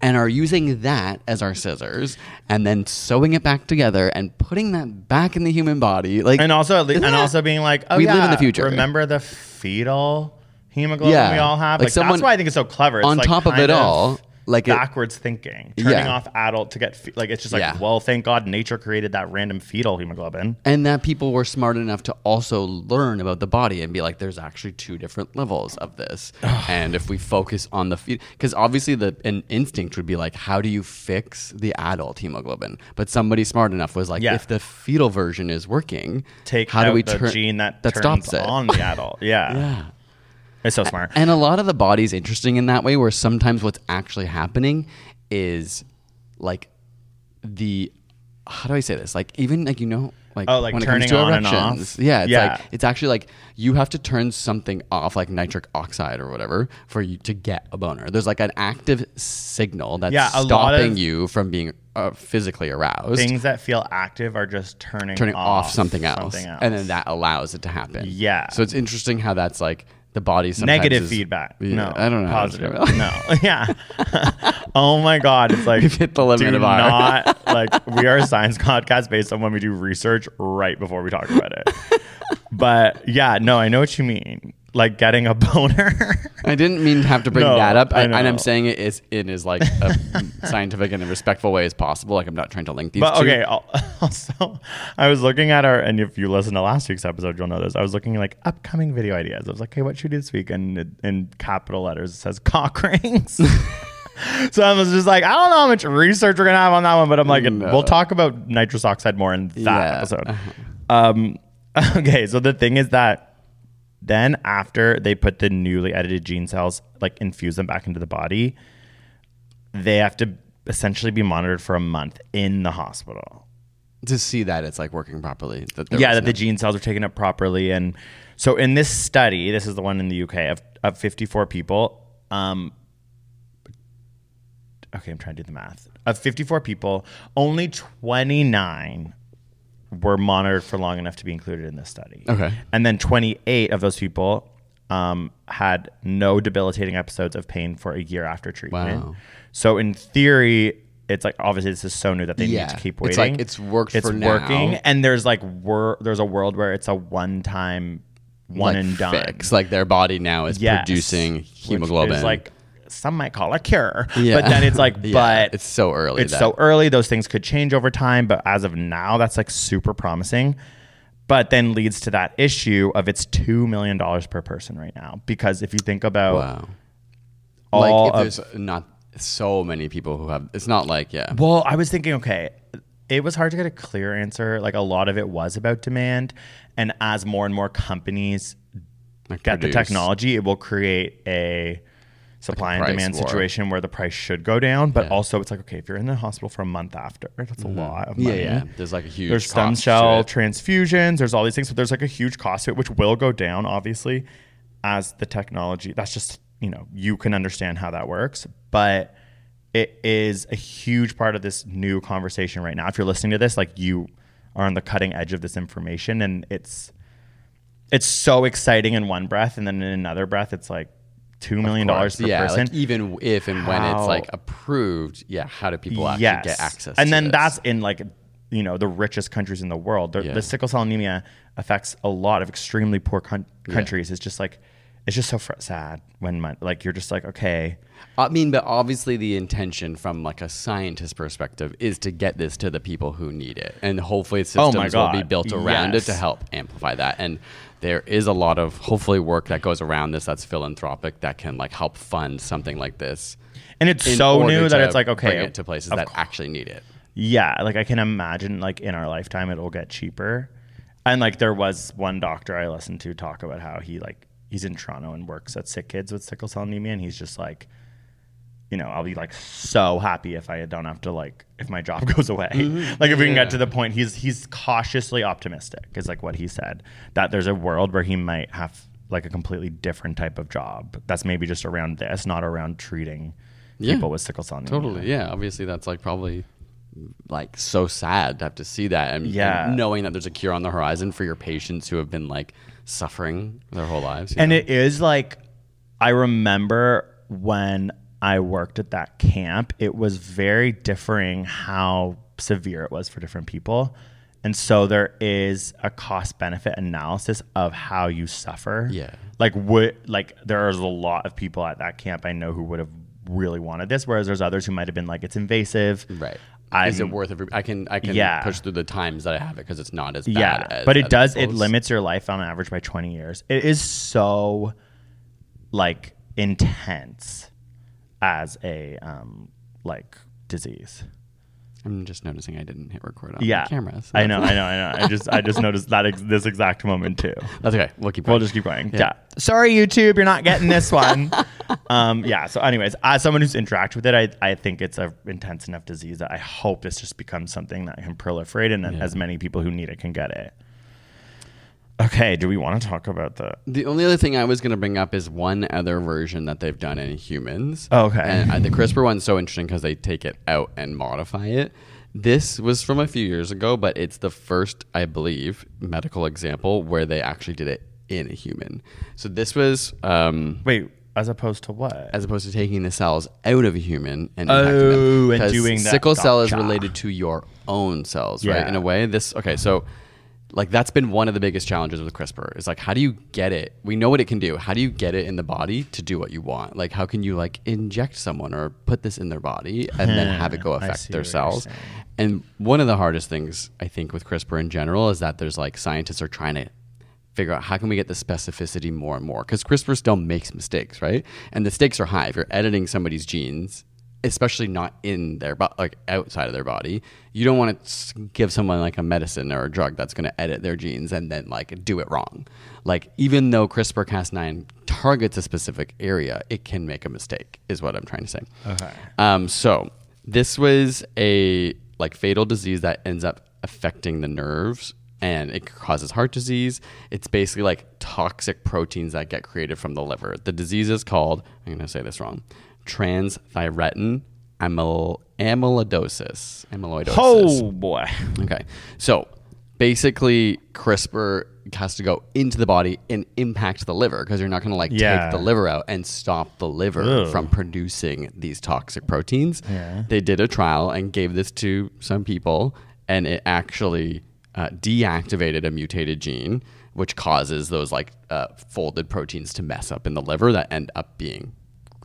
And are using that as our scissors, and then sewing it back together and putting that back in the human body, like and also and Isn't that- also being like, oh we live in yeah, the future. Remember the fetal hemoglobin Yeah. we all have? Like Like, someone- that's why I think it's so clever. It's on like top of kind it all, like it- backwards thinking, turning Yeah. off adult to get fe- like it's just like, Yeah. well, thank God nature created that random fetal hemoglobin. and that people were smart enough to also learn about the body and be like there's actually two different levels of this and if we focus on the feet because obviously the an instinct would be like how do you fix the adult hemoglobin but somebody smart enough was like Yeah. if the fetal version is working Take how out do we the turn gene that, that turns stops it on the adult. Yeah. yeah It's so smart. and a lot of the body's interesting in that way where sometimes what's actually happening is like the how do I say this? Like even like you know like Oh, like when it turning comes to on and erections. off? Yeah, it's Yeah. like it's actually like you have to turn something off like nitric oxide or whatever for you to get a boner. There's like an active signal that's Yeah, stopping you from being uh, physically aroused. Things that feel active are just turning turning off, something, else, something else. and then that allows it to happen. Yeah. So it's interesting how that's like the body sometimes negative is- feedback. Yeah, no, I don't know. Positive. no. Yeah. oh my god, it's like We've hit the limit of our- not like we are a science podcast based on when we do research right before we talk about it. but yeah, no, I know what you mean. Like getting a boner. I didn't mean to have to bring No, that up, I I and. I'm saying it is in as like a scientific and a respectful way as possible. Like I'm not trying to link these But two. okay, also, I was looking at our, and if you listen to last week's episode, you'll know this. I was looking at like upcoming video ideas. I was like, hey, what should we do this week? And it- in capital letters, it says cock rings. so I was just like, I don't know how much research we're gonna have on that one, but I'm like, No. we'll talk about nitrous oxide more in that Yeah. episode. Um, okay, so the thing is that then after they put the newly edited gene cells, like infuse them back into the body, they have to essentially be monitored for a month in the hospital. To see that it's like working properly. That yeah, that no- the gene cells are taken up properly. And so in this study, this is the one in the UK of, of 54 people, um, okay, I'm trying to do the math. Of 54 people, only 29 were monitored for long enough to be included in this study. Okay. And then 28 of those people um, had no debilitating episodes of pain for a year after treatment. Wow. So in theory, it's like obviously this is so new that they Yeah. need to keep waiting. It's like it's worked It's for now. working, and there's like wor- there's a world where it's a one time, one like and done fix. Like their body now is Yes. producing Which hemoglobin. is like some might call a cure. Yeah. But then it's like, Yeah, but it's so early It's that- so early. Those things could change over time. But as of now, that's like super promising. But then leads to that issue of it's two million dollars per person right now. Because if you think about wow. all Like of- if there's not so many people who have, it's not like yeah. Well, I was thinking, okay, it was hard to get a clear answer. Like a lot of it was about demand. And as more and more companies Like get the technology, it will create a supply and demand war. situation where the price should go down. But Yeah. also, it's like, okay, if you're in the hospital for a month after, that's a lot of Mm-hmm. Yeah, money. yeah. There's like a huge There's stem cell transfusions. There's all these things, but there's like a huge cost to it, which will go down, obviously, as the technology. That's just you know you can understand how that works, but it is a huge part of this new conversation right now. If you're listening to this, like you are on the cutting edge of this information, and it's it's so exciting in one breath, and then in another breath, it's like two million dollars per yeah, person. like even if and when it's like approved, yeah, how do people actually get access? And then this? that's in like you know the richest countries in the world. The, Yeah. the sickle cell anemia affects a lot of extremely poor coun- countries. It's just like it's just so fr- sad when my, like you're just like okay, I mean, but obviously the intention from like a scientist perspective is to get this to the people who need it, and hopefully Oh systems my will be built around it to help amplify that. And there is a lot of hopefully work that goes around this that's philanthropic that can like help fund something like this. and it's so new that it's like okay, bring it to places that course. actually need it. Yeah, like I can imagine like in our lifetime it'll get cheaper. And like there was one doctor I listened to talk about how he like he's in Toronto and works at sick kids with sickle cell anemia and he's just like you know, I'll be like so happy if I don't have to like if my job goes away. Mm-hmm. Like if we can get to the point he's he's cautiously optimistic is like what he said that there's a world where he might have like a completely different type of job that's maybe just around this, not around treating Yeah. people with sickle cell anemia. Totally, yeah. Obviously, that's like probably like so sad to have to see that and, and Yeah. knowing that there's a cure on the horizon for your patients who have been like suffering their whole lives. And know? it is like, I remember when I worked at that camp, it was very differing how severe it was for different people. And so there is a cost benefit analysis of how you suffer. Yeah. Like would like there's a lot of people at that camp I know who would have really wanted this, whereas there's others who might have been like, it's invasive. right. I'm- Is it worth every? I can I can Yeah. push through the times that I have it because it's not as bad. Yeah, as but it does. It limits your life on average by twenty years. It is so like intense as a um like disease. I'm just noticing I didn't hit record on Yeah, the camera. so I know, I know, I know. I just I just noticed that ex- this exact moment too. That's okay. We'll keep. We'll going. just keep going. Yeah. Yeah. Sorry, YouTube, you're not getting this one. um, yeah. So, anyways, as someone who's interacted with it, I, I think it's a intense enough disease that I hope this just becomes something that can proliferate and that as many people who need it can get it. Okay. Do we want to talk about the? The only other thing I was going to bring up is one other version that they've done in humans. Oh, okay. And uh, the CRISPR one's so interesting because they take it out and modify it. This was from a few years ago, but it's the first, I believe, medical example where they actually did it in a human. So this was, um, Wait, as opposed to what? as opposed to taking the cells out of a human and Oh, and doing that. Sickle cell is related to your own cells, right? In a way, this okay. So, like that's been one of the biggest challenges with CRISPR. Is like, how do you get it? We know what it can do. How do you get it in the body to do what you want? Like, how can you like inject someone or put this in their body and then have it go affect their cells? And one of the hardest things I think with CRISPR in general is that there's like scientists are trying to figure out how can we get the specificity more and more because CRISPR still makes mistakes, right? And the stakes are high. If you're editing somebody's genes, especially not in their bo- like outside of their body, you don't want to give someone like a medicine or a drug that's going to edit their genes and then like do it wrong. Like even though CRISPR Cas9 targets a specific area, it can make a mistake. Is what I'm trying to say. Okay. Um, so this was a like fatal disease that ends up affecting the nerves and it causes heart disease. It's basically like toxic proteins that get created from the liver. The disease is called, I'm going to say this wrong, transthyretin amyl- amyloidosis. Amyloidosis. Oh boy. Okay. So basically, CRISPR has to go into the body and impact the liver because you're not going to like Yeah. take the liver out and stop the liver Ugh. from producing these toxic proteins. Yeah. They did a trial and gave this to some people, and it actually uh, deactivated a mutated gene, which causes those like uh, folded proteins to mess up in the liver that end up being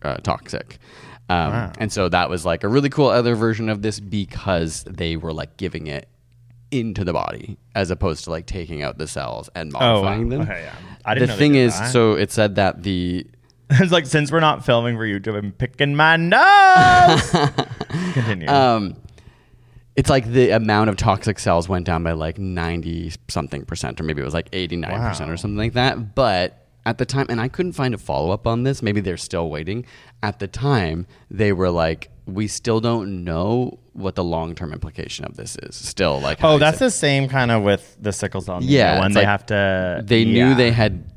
uh, toxic. Um, And so that was like a really cool other version of this because they were like giving it into the body as opposed to like taking out the cells and modifying them. Oh, Okay, yeah. I didn't the thing is, that. so it said that the it's like since we're not filming for YouTube, I'm picking my nose. Continue. um, it's like the amount of toxic cells went down by like 90 something percent, or maybe it was like 89 percent Wow. or something like that. But at the time, and I couldn't find a follow up on this, maybe they're still waiting. At the time, they were like, we still don't know what the long term implication of this is. Still, like, oh, that's the same kind of with the sickle cell anemia Yeah, one. They like have to. they knew they had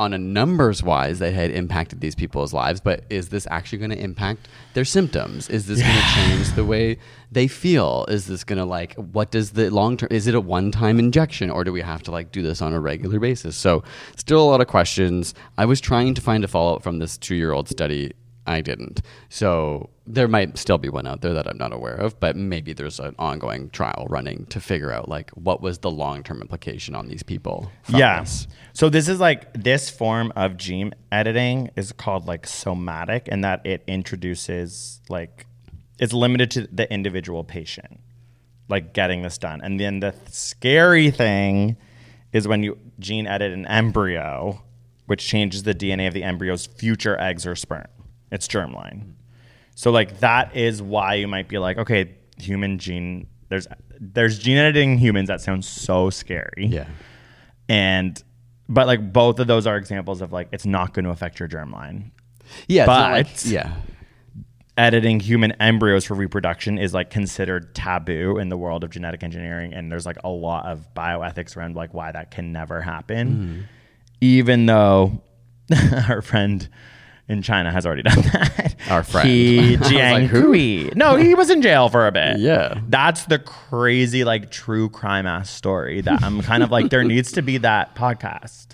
on a numbers wise they had impacted these people's lives but is this actually going to impact their symptoms is this going to change the way they feel is this going to like what does the long term is it a one time injection or do we have to like do this on a regular basis so still a lot of questions i was trying to find a follow up from this 2 year old study I didn't. So there might still be one out there that I'm not aware of, but maybe there's an ongoing trial running to figure out like what was the long term implication on these people. Yes. Yeah. So this is like this form of gene editing is called like somatic, and that it introduces like it's limited to the individual patient, like getting this done. And then the scary thing is when you gene edit an embryo, which changes the DNA of the embryo's future eggs or sperm. It's germline. So like that is why you might be like, okay, human gene. There's there's gene editing humans that sounds so scary Yeah. and but like both of those are examples of like it's not going to affect your germline Yeah. not like- But- yeah. Editing human embryos for reproduction is like considered taboo in the world of genetic engineering and there's like a lot of bioethics around like why that can never happen hmm. even though our friend in China has already done that. Our friend. He was like, Hui. No, he was in jail for a bit. Yeah. That's the crazy, like, true crime ass story that I'm kind of like, there needs to be that podcast.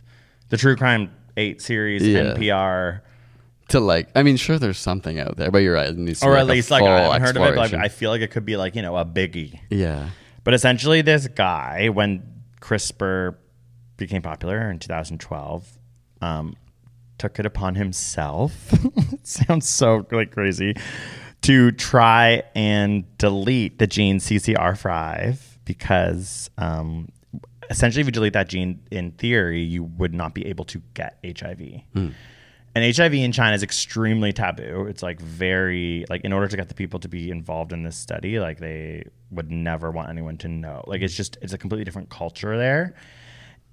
The True Crime 8 series, Yeah. NPR. To like, I mean, sure, there's something out there, but you're right. It needs to Or be, at least, like, full I haven't heard of it, but like, exploration. I feel like it could be, like, you know, a biggie. yeah. But essentially, this guy, when CRISPR became popular in 2012, um, took it upon himself. it sounds so like crazy to try and delete the gene CCR5 because um, essentially, if you delete that gene, in theory, you would not be able to get HIV. And HIV in China is extremely taboo. It's like very like in order to get the people to be involved in this study, like they would never want anyone to know. Like it's just it's a completely different culture there.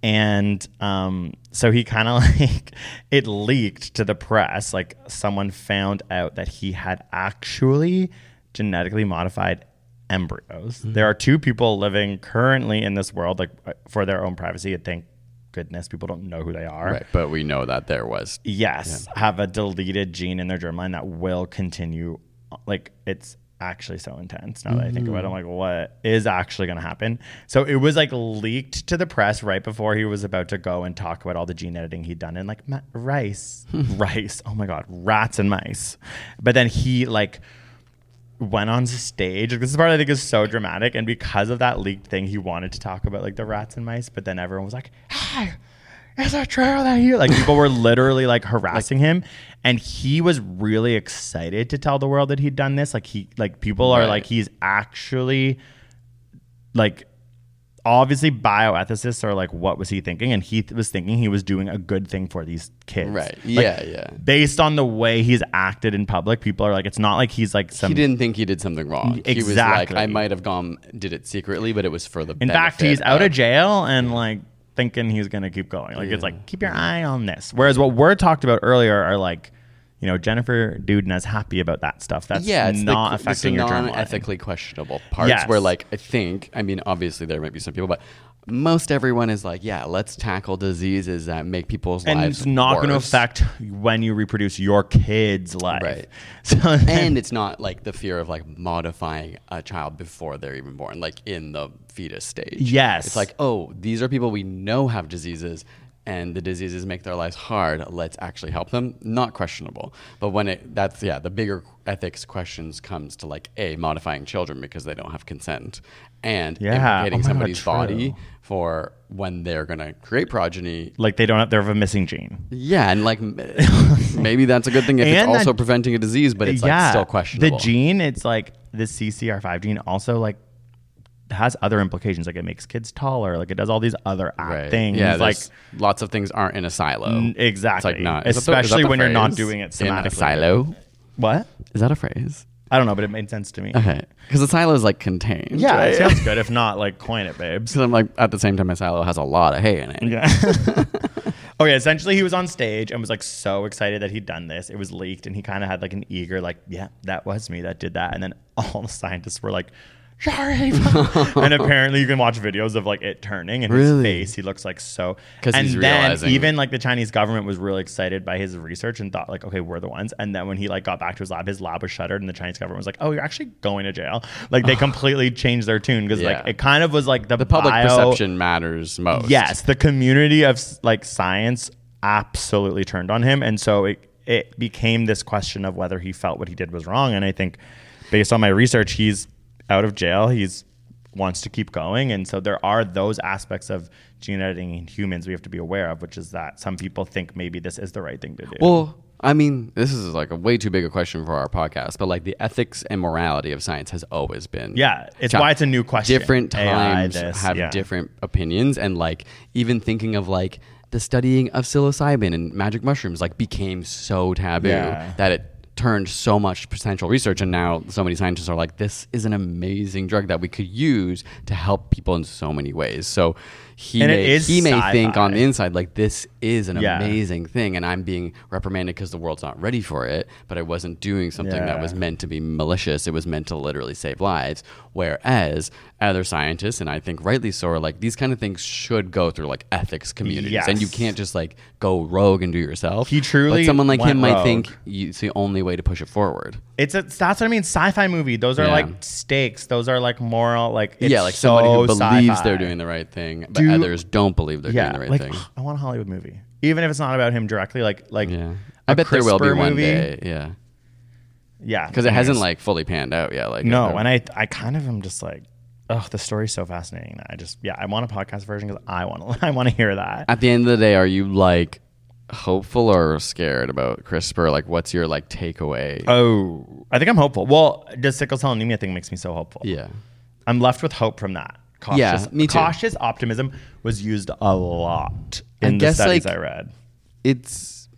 And um, so he kind of like it leaked to the press. Like someone found out that he had actually genetically modified embryos. There are two people living currently in this world, like uh, for their own privacy. Thank goodness people don't know who they are Right. But we know that there was. yes, have a deleted gene in their germline that will continue. Like it's actually so intense now that I think about it. I'm like, what is actually going to happen? So it was like leaked to the press right before he was about to go and talk about all the gene editing he'd done in like ma- rice, hmm. rice. Oh my god, rats and mice. But then he like went on stage. This is part I think is so dramatic, and because of that leaked thing, he wanted to talk about like the rats and mice. But then everyone was like, "Hey, is it true that you?" Like people were literally like harassing him, and he was really excited to tell the world that he'd done this. Like he, like people are Right. like he's actually like obviously bioethicists are like what was he thinking and he th- was thinking he was doing a good thing for these kids Right. Like, Yeah, yeah. based on the way he's acted in public people are like it's not like he's like some he didn't think he did something wrong. He was Exactly. like, I might have gone, did it secretly, but it was for the. In fact, he's out of jail and like thinking he's gonna keep going. Like it's like keep your eye on this. Whereas what we're talked about earlier are like, you know, Jennifer Doudna is happy about that stuff. That's yeah, it's not the, it's affecting the your non-ethically questionable parts Yes. where, like, I think, I mean, obviously there might be some people, but most everyone is like, yeah, let's tackle diseases that make people's and lives it's not going to affect when you reproduce your kid's life. Right. So then- and it's not like the fear of like modifying a child before they're even born, like in the fetus stage. Yes. It's like, oh, these are people we know have diseases and the diseases make their lives hard. Let's actually help them. Not questionable. But when it that's yeah, the bigger ethics questions comes to like a modifying children because they don't have consent and Yeah. implicating Oh my God, somebody's body for when they're gonna create progeny like they don't have, they have a missing gene. yeah, and like maybe that's a good thing if And it's that- also preventing a disease, but it's like still questionable. The gene, it's like the CCR5 gene also like has other implications. Like it makes kids taller. Like it does all these other right. things. Yeah, like lots of things aren't in a silo. N- exactly. It's like not is that the- is that Especially the when you're not doing it in a silo. what? Is that a phrase? I don't know, but it made sense to me. Okay, because the silo is like contained. Yeah, right? it sounds good. If not, like coin it, babes. Because I'm like at the same time, my silo has a lot of hay in it. Yeah. Oh, okay, essentially he was on stage and was like so excited that he'd done this. It was leaked and he kind of had like an eager like, yeah, that was me that did that. And then all the scientists were like, and apparently you can watch videos of like it turning and his Really? face. He looks like so 'Cause and he's then realizing- even like the Chinese government was really excited by his research and thought like, okay, we're the ones. And then when he like got back to his lab, his lab was shuttered and the Chinese government was like, oh, you're actually going to jail. Like they completely changed their tune because like it kind of was like the, The public bio- perception matters most. Yes, the community of s- like science absolutely turned on him, and so it it became this question of whether he felt what he did was wrong. And I think, based on my research, he's out of jail. He's wants to keep going, and so there are those aspects of gene editing in humans we have to be aware of, which is that some people think maybe this is the right thing to do. Well, I mean, this is like a way too big a question for our podcast, but like the ethics and morality of science has always been. Yeah, it's cha- why it's a new question. Different times this, have yeah. different opinions, and like even thinking of like the studying of psilocybin and magic mushrooms like became so taboo Yeah. that it turned so much potential research and now so many scientists are like this is an amazing drug that we could use to help people in so many ways. So he And may, he may think on the inside like this is an Yeah. amazing thing and i'm being reprimanded because the world's not ready for it but i wasn't doing something that was meant to be malicious. It was meant to literally save lives. Whereas other scientists and i think rightly so are like these kind of things should go through like ethics communities and you can't just like go rogue and do it yourself. He truly but someone like him might think it's the only way to push it forward It's a, that's what I mean. Sci-fi movie. Those are Yeah. like stakes. Those are like moral. Like it's yeah like so somebody who believes sci-fi. they're doing the right thing but Do- others don't believe they're yeah, doing the right like thing I want a Hollywood movie, even if it's not about him directly. Like like yeah I bet there will be one day yeah Yeah, because it hasn't anyways. like fully panned out yet like no, uh, and I I kind of am just like. Oh, the story's so fascinating that I just yeah I want a podcast version because I want to I want to hear that. at the end of the day, are you like hopeful or scared about CRISPR? Like, what's your like takeaway? Oh, I think I'm hopeful. Well, the sickle cell anemia thing makes me so hopeful. yeah, I'm left with hope from that. Cautious, Yeah, me too. Cautious optimism was used a lot in I the guess, studies like- I read. it's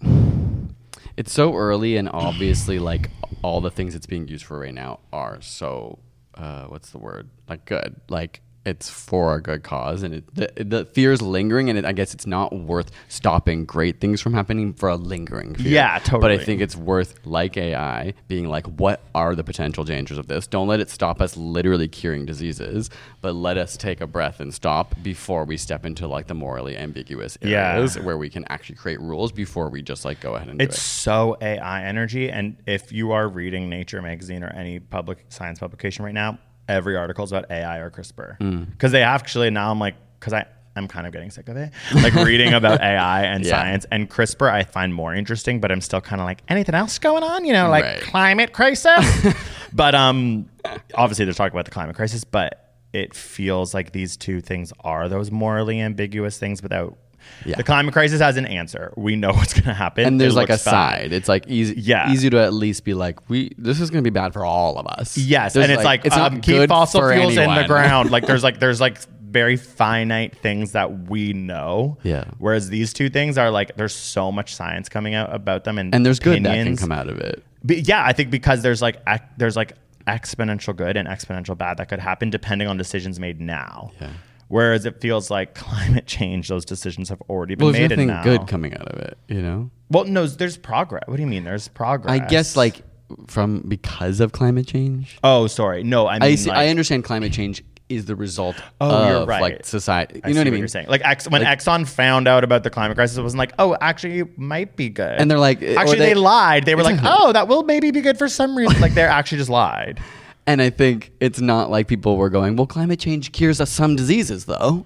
it's so early, and obviously, like all the things it's being used for right now are so uh, what's the word? Like good, like. It's for a good cause, and it, the, the fear is lingering, and it, I guess it's not worth stopping great things from happening for a lingering fear. Yeah, totally. But. I think it's worth, like AI, being like, what are the potential dangers of this? Don't let it stop us literally curing diseases, but let us take a breath and stop before we step into like the morally ambiguous Yeah. areas where we can actually create rules before we just like go ahead and do It's it. so AI energy, and if you are reading Nature magazine or any public science publication right now, every article is about AI or CRISPR Mm. because they actually now I'm like because I I'm kind of getting sick of it, like reading about AI and Yeah. science and CRISPR. I find more interesting, but I'm still kind of like anything else going on, you know, like Right. climate crisis. but um, obviously they're talking about the climate crisis, but it feels like these two things are those morally ambiguous things without. Yeah. The climate crisis has an answer. We know what's going to happen. and there's It like a bad. side. It's like easy, Yeah. easy to at least be like, we. This is going to be bad for all of us. Yes, There's and it's like, it's um, not keep fossil fuels in the ground. Like there's like there's like very finite things that we know. Yeah. Whereas these two things are like there's so much science coming out about them and and there's good that can opinions. come out of it. Be- yeah, I think because there's like there's like exponential good and exponential bad that could happen depending on decisions made now. Yeah. Whereas it feels like climate change, those decisions have already been Well, made. and nothing now. good coming out of it, you know. Well, no, there's progress. What do you mean? There's progress. I guess like from because of climate change. Oh, sorry. No, I mean I see, like, I understand climate change is the result Oh, of right. like society. You I know what I mean? You're saying like Ex- when Like- Exxon found out about the climate crisis, it wasn't like, oh, actually, it might be good. And they're like- actually, they, they- lied. They were like, oh, that will maybe be good for some reason. like they're actually just lied. And I think it's not like people were going, well, climate change cures us some diseases, though.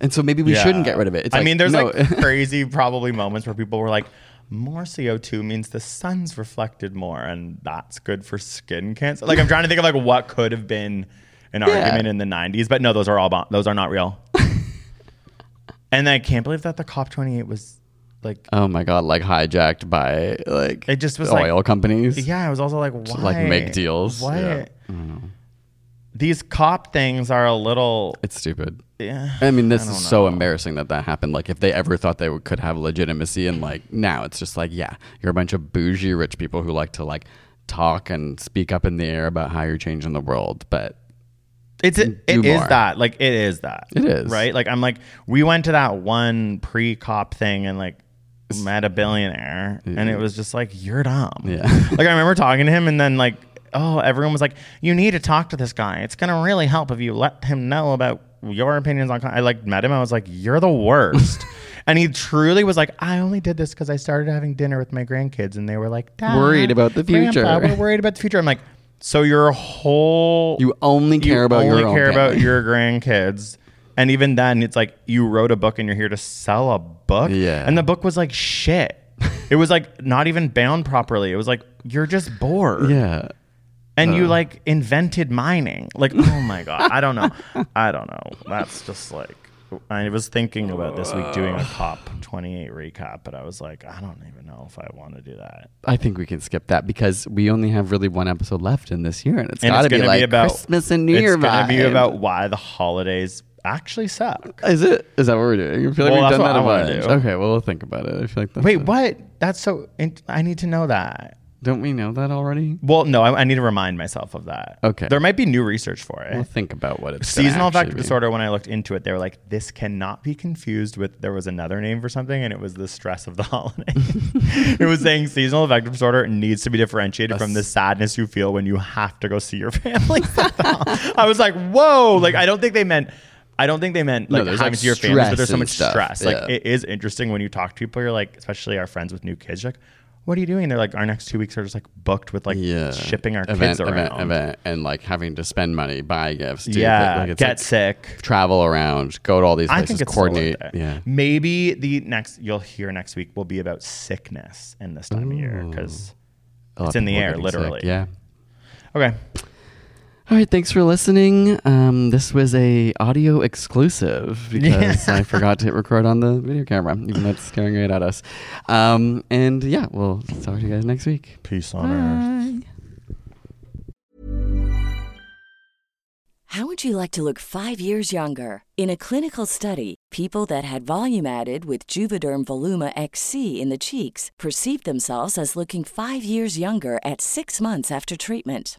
And so maybe we Yeah. shouldn't get rid of it. It's I like, mean, there's no. like crazy probably moments where people were like, more CO2 means the sun's reflected more, and that's good for skin cancer. Like I'm trying to think of like what could have been an argument in the 90s, but no, those are all those are not real. and I can't believe that the COP28 was like. oh my God, like hijacked by like It just was like- oil companies. Yeah, I was also like, why? like, make deals. What? Yeah. These cop things are a little. It's stupid. Yeah. I mean, this I is so embarrassing that that happened. Like, if they ever thought they would, could have legitimacy, and like now it's just like, yeah, you're a bunch of bougie rich people who like to like talk and speak up in the air about how you're changing the world. But It's it, it is that like it is that It is. right. Like I'm like we went to that one pre cop thing and like met a billionaire and it was just like you're dumb. Yeah. like I remember talking to him and then like oh everyone was like you need to talk to this guy. It's gonna really help if you let him know about your opinions on. con-" I like met him. I was like you're the worst. And he truly was like, I only did this because I started having dinner with my grandkids, and they were like, "Dad, Worried about the Grandpa, future." we're worried about the future. I'm like, so your whole you only care you about only your care about your grandkids and even then it's like you wrote a book and you're here to sell a book Yeah. and the book was like shit it was like not even bound properly it was like you're just bored yeah. And you uh. like invented mining like oh my god i don't know i don't know that's just like i was thinking about this week doing a cop 28 recap but i was like i don't even know if i want to do that I think we can skip that because we only have really one episode left in this year, and it's got to be like be about Christmas and New it's Year gonna be vibe. about why the holidays actually suck Is it? Is that what we're doing? I feel like Well, we've done that a bunch. Okay, well, we'll think about it. I feel like that's Wait, a- what? That's so. I need to know that. Don't we know that already? Well, no, I, I need to remind myself of that. Okay. There might be new research for it. We'll think about what it's gonna Seasonal actually affective be. disorder. When I looked into it, they were like, "This cannot be confused with." There was another name for something, and it was the stress of the holiday. it was saying seasonal affective disorder needs to be differentiated from the sadness you feel when you have to go see your family. I was like, "Whoa!" Like, I don't think they meant. I don't think they meant No, like there's, having like, to see your family, but there's so and much stuff. stress. Like, Yeah. it is interesting when you talk to people. You're like, especially our friends with new kids. You're like, what are you doing? They're like, our next two weeks are just like booked with like yeah, shipping our event, kids around. event, and like having to spend money, buy gifts, do yeah, like, get like sick. travel around, go to all these I places, think it's coordinate. Yeah, Maybe the next you'll hear next week will be about sickness in this time of year because it's in the air, getting sick, literally. Yeah. okay. All right, thanks for listening. Um, this was a audio exclusive because I forgot to hit record on the video camera, even though it's scaring right at us. Um, and yeah, we'll talk to you guys next week. Peace on earth. How would you like to look five years younger? In a clinical study, people that had volume added with Juvederm Voluma XC in the cheeks perceived themselves as looking five years younger at six months after treatment.